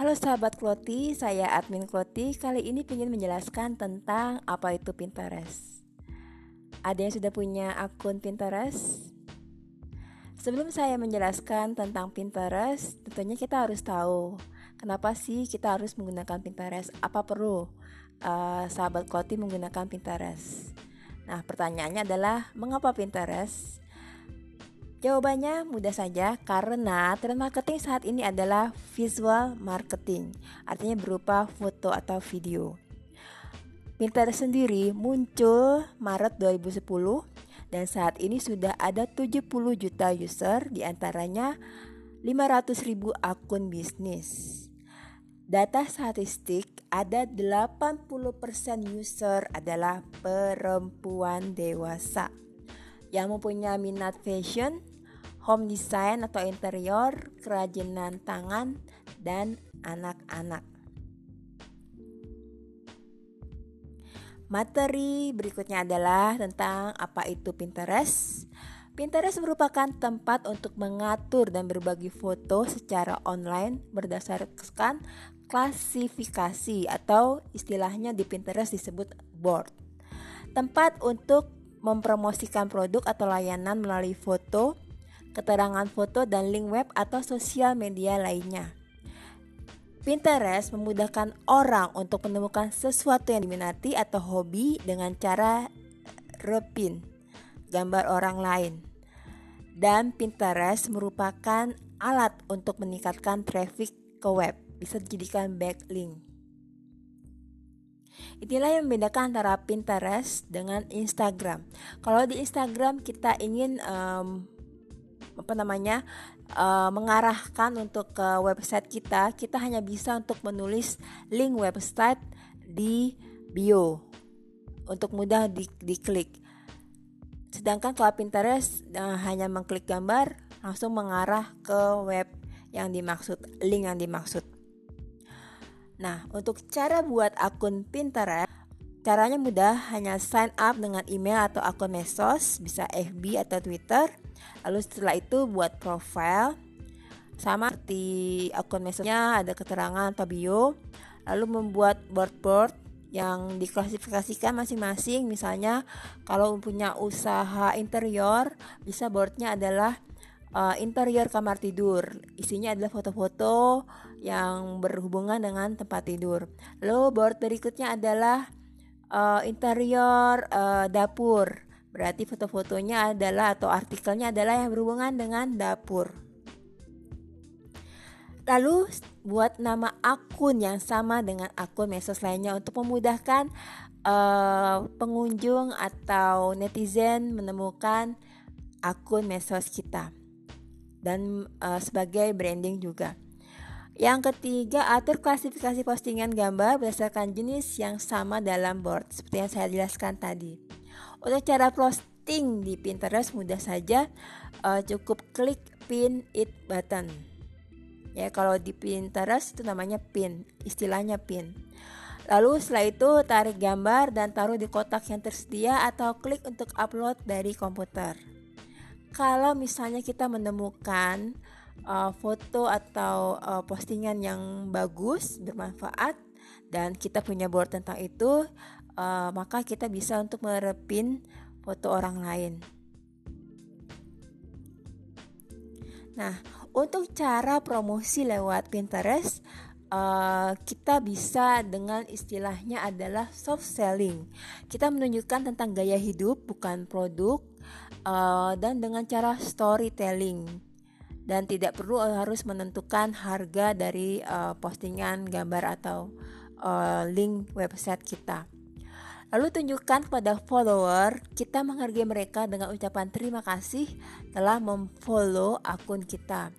Halo sahabat Kloti, saya admin Kloti. Kali ini ingin menjelaskan tentang apa itu Pinterest. Ada yang sudah punya akun Pinterest? Sebelum saya menjelaskan tentang Pinterest, tentunya kita harus tahu kenapa sih kita harus menggunakan Pinterest. Apa perlu uh, sahabat Kloti menggunakan Pinterest? Nah, pertanyaannya adalah mengapa Pinterest? Jawabannya mudah saja karena tren marketing saat ini adalah visual marketing, artinya berupa foto atau video. Pinterest sendiri muncul Maret 2010 dan saat ini sudah ada 70 juta user di antaranya 500 ribu akun bisnis. Data statistik ada 80% user adalah perempuan dewasa yang mempunyai minat fashion, home design atau interior, kerajinan tangan, dan anak-anak. Materi berikutnya adalah tentang apa itu Pinterest. Pinterest merupakan tempat untuk mengatur dan berbagi foto secara online berdasarkan klasifikasi atau istilahnya di Pinterest disebut board. Tempat untuk mempromosikan produk atau layanan melalui foto, keterangan foto, dan link web atau sosial media lainnya. Pinterest memudahkan orang untuk menemukan sesuatu yang diminati atau hobi dengan cara repin gambar orang lain. Dan Pinterest merupakan alat untuk meningkatkan traffic ke web, bisa dijadikan backlink. Inilah yang membedakan antara Pinterest dengan Instagram. Kalau di Instagram kita ingin um, apa namanya uh, mengarahkan untuk ke website kita, kita hanya bisa untuk menulis link website di bio untuk mudah di, diklik. Sedangkan kalau Pinterest uh, hanya mengklik gambar langsung mengarah ke web yang dimaksud, link yang dimaksud. Nah, untuk cara buat akun Pinterest, caranya mudah, hanya sign up dengan email atau akun mesos, bisa FB atau Twitter. Lalu setelah itu buat profile, sama seperti akun mesosnya ada keterangan atau bio. Lalu membuat board-board yang diklasifikasikan masing-masing. Misalnya kalau punya usaha interior, bisa boardnya adalah uh, interior kamar tidur. Isinya adalah foto-foto yang berhubungan dengan tempat tidur. Lalu board berikutnya adalah uh, interior uh, dapur. Berarti foto-fotonya adalah atau artikelnya adalah yang berhubungan dengan dapur. Lalu buat nama akun yang sama dengan akun medsos lainnya untuk memudahkan uh, pengunjung atau netizen menemukan akun medsos kita dan uh, sebagai branding juga. Yang ketiga, atur klasifikasi postingan gambar berdasarkan jenis yang sama dalam board, seperti yang saya jelaskan tadi. Untuk cara posting di Pinterest mudah saja, uh, cukup klik pin it button. Ya, kalau di Pinterest itu namanya pin, istilahnya pin. Lalu setelah itu tarik gambar dan taruh di kotak yang tersedia atau klik untuk upload dari komputer kalau misalnya kita menemukan uh, foto atau uh, postingan yang bagus, bermanfaat dan kita punya board tentang itu, uh, maka kita bisa untuk merepin foto orang lain. Nah, untuk cara promosi lewat Pinterest, uh, kita bisa dengan istilahnya adalah soft selling. Kita menunjukkan tentang gaya hidup, bukan produk, uh, dan dengan cara storytelling dan tidak perlu harus menentukan harga dari uh, postingan gambar atau uh, link website kita. Lalu tunjukkan kepada follower kita menghargai mereka dengan ucapan terima kasih telah memfollow akun kita.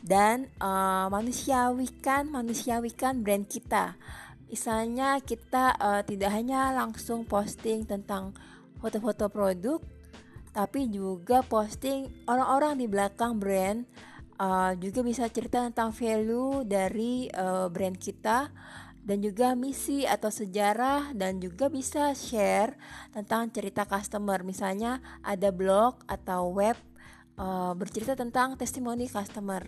Dan uh, manusiawikan manusiawikan brand kita. Misalnya kita uh, tidak hanya langsung posting tentang foto-foto produk, tapi juga posting orang-orang di belakang brand. Uh, juga bisa cerita tentang value dari uh, brand kita dan juga misi atau sejarah dan juga bisa share tentang cerita customer. Misalnya ada blog atau web uh, bercerita tentang testimoni customer.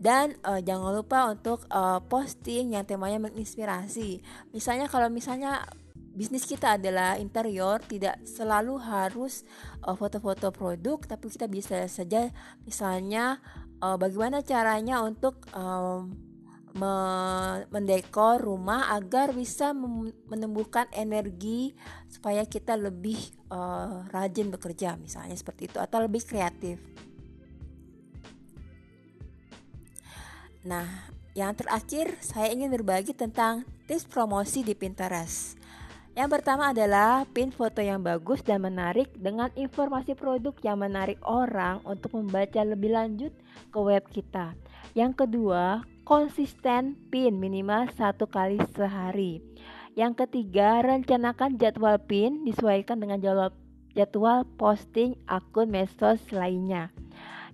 Dan uh, jangan lupa untuk uh, posting yang temanya menginspirasi. Misalnya kalau misalnya bisnis kita adalah interior tidak selalu harus foto-foto produk tapi kita bisa saja misalnya bagaimana caranya untuk mendekor rumah agar bisa menumbuhkan energi supaya kita lebih uh, rajin bekerja misalnya seperti itu atau lebih kreatif. Nah, yang terakhir saya ingin berbagi tentang tips promosi di Pinterest. Yang pertama adalah pin foto yang bagus dan menarik dengan informasi produk yang menarik orang untuk membaca lebih lanjut ke web kita. Yang kedua, konsisten pin minimal satu kali sehari. Yang ketiga, rencanakan jadwal pin disesuaikan dengan jadwal, jadwal posting akun medsos lainnya.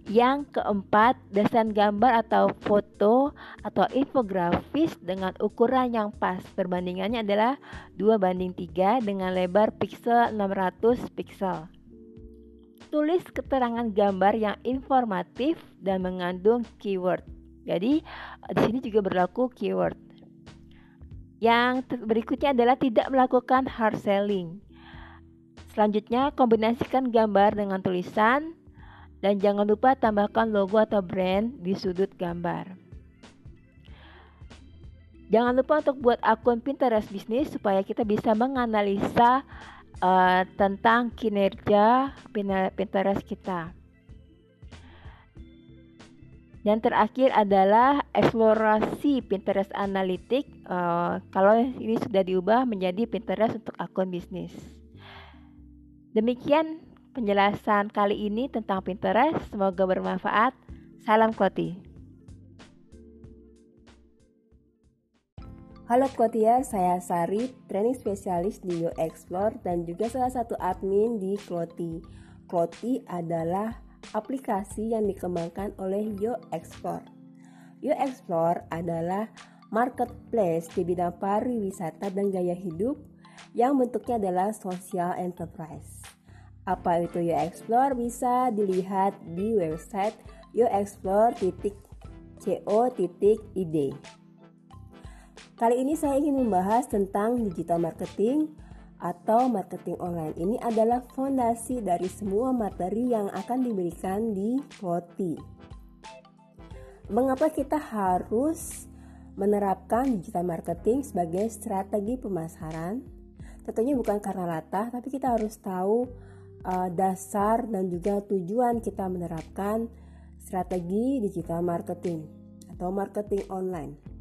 Yang keempat, desain gambar atau foto atau infografis dengan ukuran yang pas. Perbandingannya adalah 2 banding 3 dengan lebar pixel 600 pixel. Tulis keterangan gambar yang informatif dan mengandung keyword. Jadi, di sini juga berlaku keyword. Yang berikutnya adalah tidak melakukan hard selling. Selanjutnya, kombinasikan gambar dengan tulisan dan jangan lupa tambahkan logo atau brand di sudut gambar. Jangan lupa untuk buat akun Pinterest bisnis supaya kita bisa menganalisa uh, tentang kinerja Pinterest kita. Dan terakhir adalah eksplorasi Pinterest Analytics. Uh, kalau ini sudah diubah menjadi Pinterest untuk akun bisnis. Demikian penjelasan kali ini tentang Pinterest. Semoga bermanfaat. Salam Kloti. Halo Klotier, saya Sari, training spesialis di Yo Explore dan juga salah satu admin di Kloti. Kloti adalah aplikasi yang dikembangkan oleh Yo Explore. Yo Explore adalah marketplace di bidang pariwisata dan gaya hidup yang bentuknya adalah social enterprise. Apa itu You Explore bisa dilihat di website yoexplore.co.id. Kali ini saya ingin membahas tentang digital marketing atau marketing online. Ini adalah fondasi dari semua materi yang akan diberikan di Kloti. Mengapa kita harus menerapkan digital marketing sebagai strategi pemasaran? Tentunya bukan karena latah, tapi kita harus tahu uh, dasar dan juga tujuan kita menerapkan strategi digital marketing atau marketing online.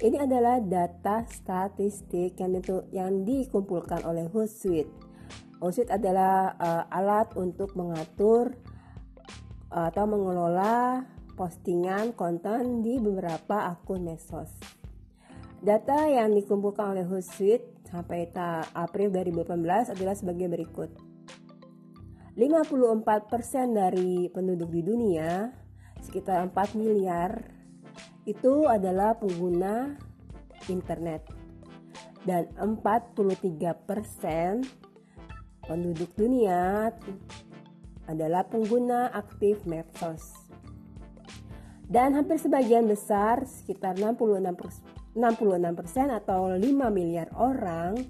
Ini adalah data statistik yang itu yang dikumpulkan oleh Hootsuite. Hootsuite adalah uh, alat untuk mengatur uh, atau mengelola postingan konten di beberapa akun medsos. Data yang dikumpulkan oleh Hootsuite sampai April 2018 adalah sebagai berikut. 54% dari penduduk di dunia, sekitar 4 miliar, itu adalah pengguna internet. Dan 43% penduduk dunia adalah pengguna aktif medsos. Dan hampir sebagian besar, sekitar 66%, 66% atau 5 miliar orang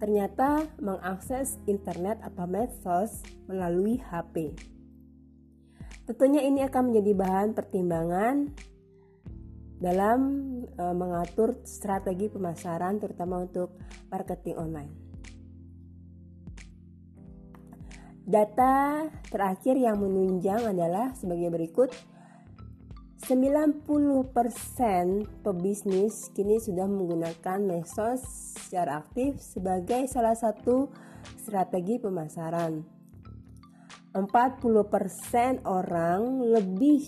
ternyata mengakses internet atau medsos melalui HP. Tentunya ini akan menjadi bahan pertimbangan dalam e, mengatur strategi pemasaran terutama untuk marketing online. Data terakhir yang menunjang adalah sebagai berikut 90% pebisnis kini sudah menggunakan medsos secara aktif sebagai salah satu strategi pemasaran. 40% orang lebih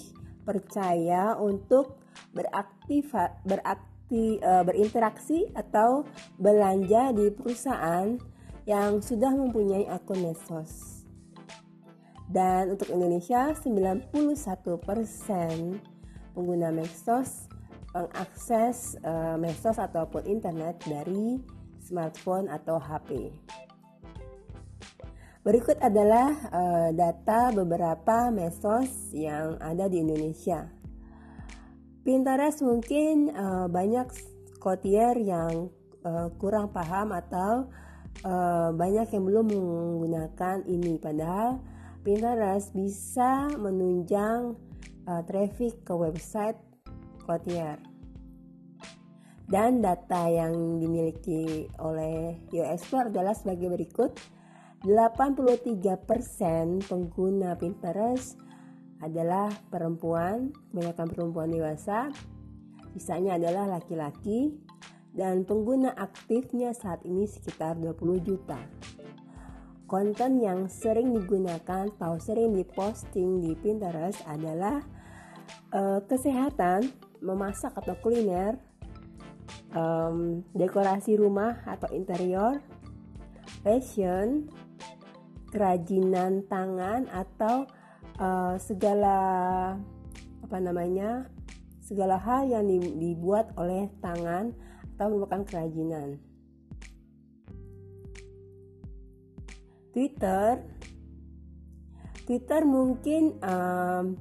percaya untuk beraktif berakti, e, berinteraksi atau belanja di perusahaan yang sudah mempunyai akun medsos. Dan untuk Indonesia 91% pengguna medsos mengakses uh, medsos ataupun internet dari smartphone atau HP. Berikut adalah uh, data beberapa medsos yang ada di Indonesia. Pinterest mungkin uh, banyak kotier yang uh, kurang paham atau uh, banyak yang belum menggunakan ini. Padahal Pinterest bisa menunjang uh, traffic ke website kotier. Dan data yang dimiliki oleh US adalah sebagai berikut. 83% pengguna Pinterest adalah perempuan, kebanyakan perempuan dewasa, sisanya adalah laki-laki, dan pengguna aktifnya saat ini sekitar 20 juta. Konten yang sering digunakan atau sering diposting di Pinterest adalah uh, kesehatan, memasak atau kuliner, um, dekorasi rumah atau interior, fashion, kerajinan tangan atau uh, segala apa namanya segala hal yang dibuat oleh tangan atau merupakan kerajinan. Twitter, Twitter mungkin um,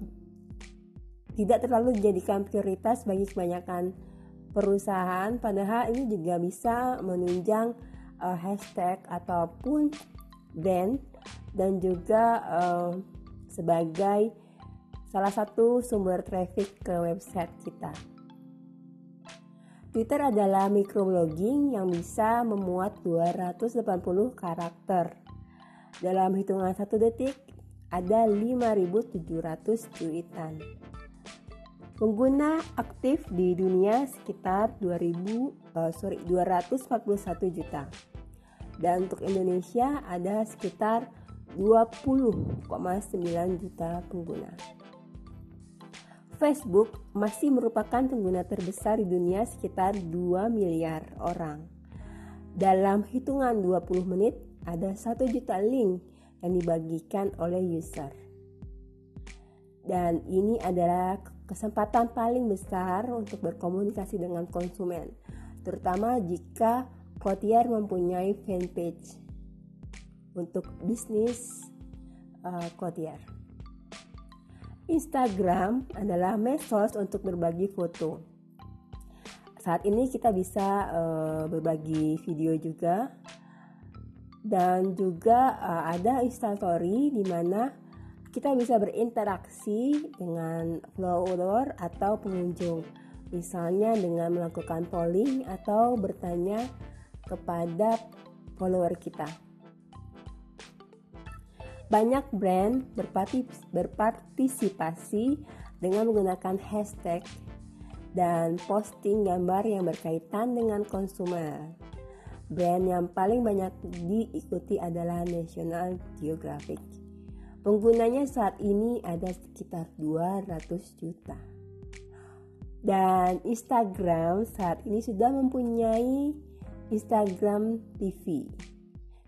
tidak terlalu dijadikan prioritas bagi kebanyakan perusahaan, padahal ini juga bisa menunjang uh, hashtag ataupun brand dan juga uh, sebagai salah satu sumber traffic ke website kita. Twitter adalah microblogging yang bisa memuat 280 karakter. Dalam hitungan satu detik, ada 5.700 tweetan. Pengguna aktif di dunia sekitar 2000 uh, sorry 241 juta. Dan untuk Indonesia ada sekitar 20,9 juta pengguna. Facebook masih merupakan pengguna terbesar di dunia sekitar 2 miliar orang. Dalam hitungan 20 menit, ada 1 juta link yang dibagikan oleh user. Dan ini adalah kesempatan paling besar untuk berkomunikasi dengan konsumen, terutama jika Cotier mempunyai fanpage untuk bisnis uh, Instagram adalah medsos untuk berbagi foto. Saat ini kita bisa uh, berbagi video juga dan juga uh, ada Instastory di mana kita bisa berinteraksi dengan follower atau pengunjung. Misalnya dengan melakukan polling atau bertanya kepada follower kita. Banyak brand berpartisipasi dengan menggunakan hashtag dan posting gambar yang berkaitan dengan konsumen. Brand yang paling banyak diikuti adalah National Geographic. Penggunanya saat ini ada sekitar 200 juta. Dan Instagram saat ini sudah mempunyai Instagram TV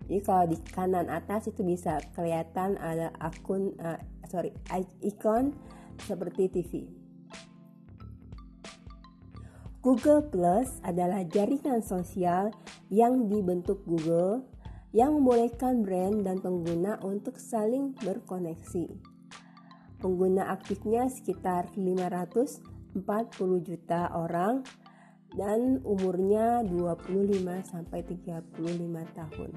jadi kalau di kanan atas itu bisa kelihatan ada akun uh, sorry ikon seperti TV. Google Plus adalah jaringan sosial yang dibentuk Google yang membolehkan brand dan pengguna untuk saling berkoneksi. Pengguna aktifnya sekitar 540 juta orang dan umurnya 25 sampai 35 tahun.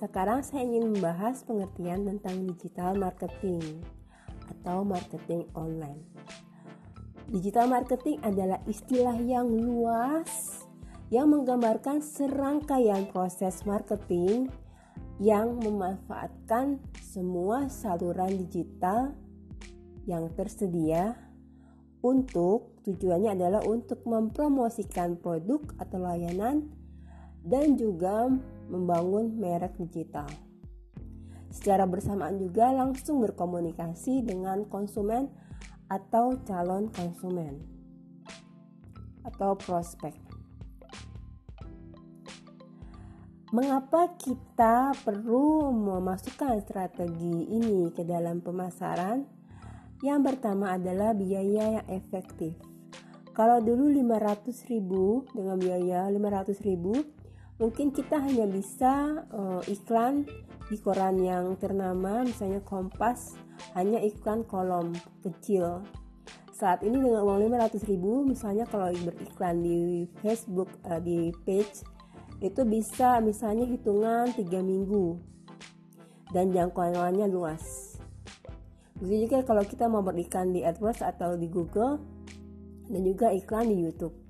Sekarang saya ingin membahas pengertian tentang digital marketing atau marketing online. Digital marketing adalah istilah yang luas yang menggambarkan serangkaian proses marketing yang memanfaatkan semua saluran digital yang tersedia untuk tujuannya adalah untuk mempromosikan produk atau layanan dan juga membangun merek digital. Secara bersamaan juga langsung berkomunikasi dengan konsumen atau calon konsumen atau prospek. Mengapa kita perlu memasukkan strategi ini ke dalam pemasaran? Yang pertama adalah biaya yang efektif. Kalau dulu 500.000 dengan biaya 500.000 mungkin kita hanya bisa uh, iklan di koran yang ternama misalnya Kompas hanya iklan kolom kecil. Saat ini dengan uang 500 ribu misalnya kalau beriklan di Facebook uh, di page itu bisa misalnya hitungan 3 minggu. Dan jangkauannya luas. Begitu juga kalau kita mau beriklan di AdWords atau di Google dan juga iklan di YouTube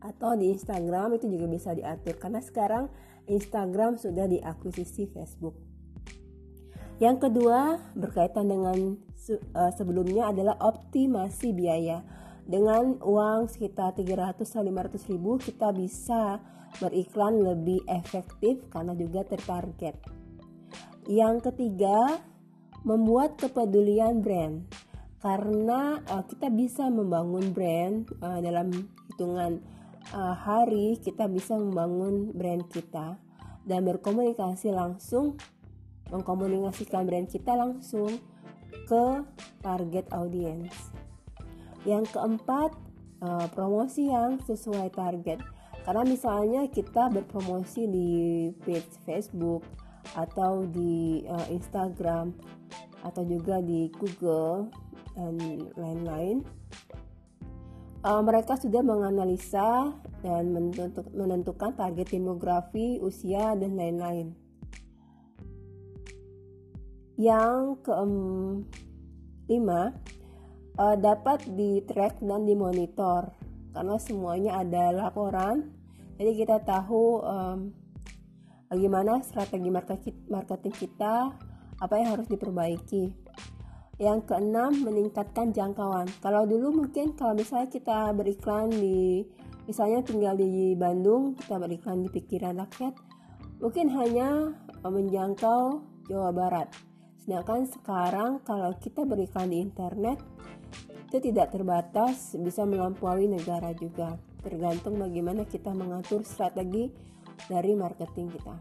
atau di Instagram itu juga bisa diatur karena sekarang Instagram sudah diakuisisi Facebook yang kedua berkaitan dengan uh, sebelumnya adalah optimasi biaya. Dengan uang sekitar 300 500 ribu kita bisa beriklan lebih efektif karena juga tertarget. Yang ketiga, membuat kepedulian brand. Karena uh, kita bisa membangun brand uh, dalam hitungan uh, hari kita bisa membangun brand kita dan berkomunikasi langsung mengkomunikasikan brand kita langsung ke target audiens. Yang keempat, uh, promosi yang sesuai target. Karena misalnya kita berpromosi di page Facebook atau di uh, Instagram atau juga di Google dan lain-lain. Uh, mereka sudah menganalisa dan menentukan target demografi, usia, dan lain-lain. Yang kelima, uh, dapat di track dan dimonitor karena semuanya ada laporan. Jadi kita tahu um, bagaimana strategi marketing kita, apa yang harus diperbaiki. Yang keenam, meningkatkan jangkauan. Kalau dulu mungkin kalau misalnya kita beriklan di misalnya tinggal di Bandung, kita beriklan di pikiran rakyat, mungkin hanya menjangkau Jawa Barat. Sedangkan sekarang kalau kita berikan di internet itu tidak terbatas bisa melampaui negara juga. Tergantung bagaimana kita mengatur strategi dari marketing kita.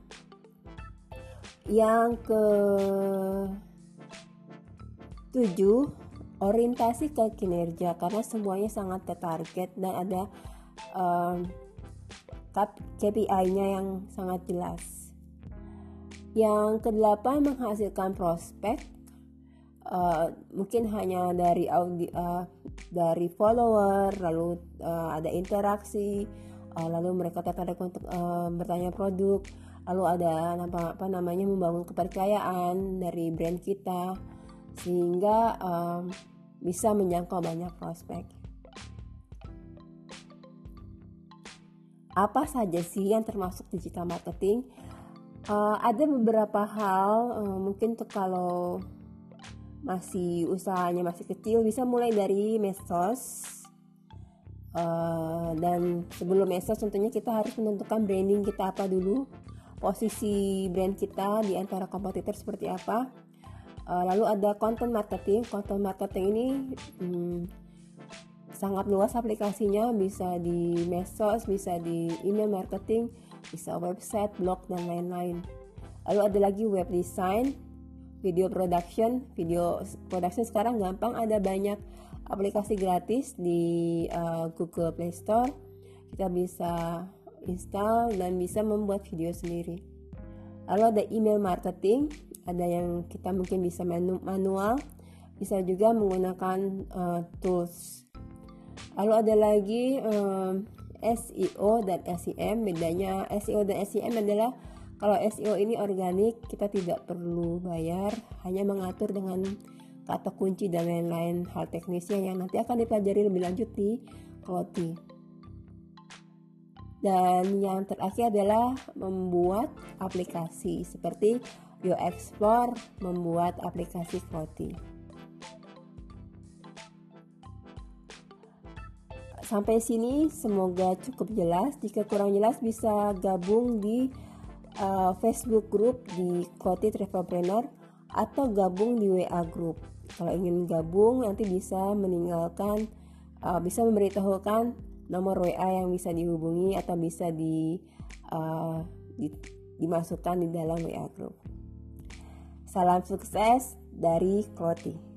Yang ke tujuh orientasi ke kinerja karena semuanya sangat tertarget dan ada um, KPI-nya yang sangat jelas. Yang kedelapan menghasilkan prospek uh, mungkin hanya dari audi, uh, dari follower lalu uh, ada interaksi uh, lalu mereka tertarik untuk uh, bertanya produk lalu ada apa, apa namanya membangun kepercayaan dari brand kita sehingga um, bisa menjangkau banyak prospek. Apa saja sih yang termasuk digital marketing? uh, ada beberapa hal uh, mungkin tuh kalau masih usahanya masih kecil bisa mulai dari medsos uh, dan sebelum medsos tentunya kita harus menentukan branding kita apa dulu posisi brand kita di antara kompetitor seperti apa uh, lalu ada content marketing content marketing ini hmm, sangat luas aplikasinya bisa di medsos bisa di email marketing bisa website, blog, dan lain-lain. Lalu ada lagi web design, video production. Video production sekarang gampang, ada banyak aplikasi gratis di uh, Google Play Store. Kita bisa install dan bisa membuat video sendiri. Lalu ada email marketing, ada yang kita mungkin bisa manual, bisa juga menggunakan uh, tools. Lalu ada lagi um, SEO dan SEM bedanya SEO dan SEM adalah kalau SEO ini organik kita tidak perlu bayar hanya mengatur dengan kata kunci dan lain-lain. Hal teknisnya yang nanti akan dipelajari lebih lanjut di Kloti dan yang terakhir adalah membuat aplikasi seperti Explore membuat aplikasi Kloti. Sampai sini semoga cukup jelas. Jika kurang jelas bisa gabung di uh, Facebook group di Koti Travelpreneur atau gabung di WA group. Kalau ingin gabung nanti bisa meninggalkan uh, bisa memberitahukan nomor WA yang bisa dihubungi atau bisa di, uh, di dimasukkan di dalam WA group. Salam sukses dari Kloti.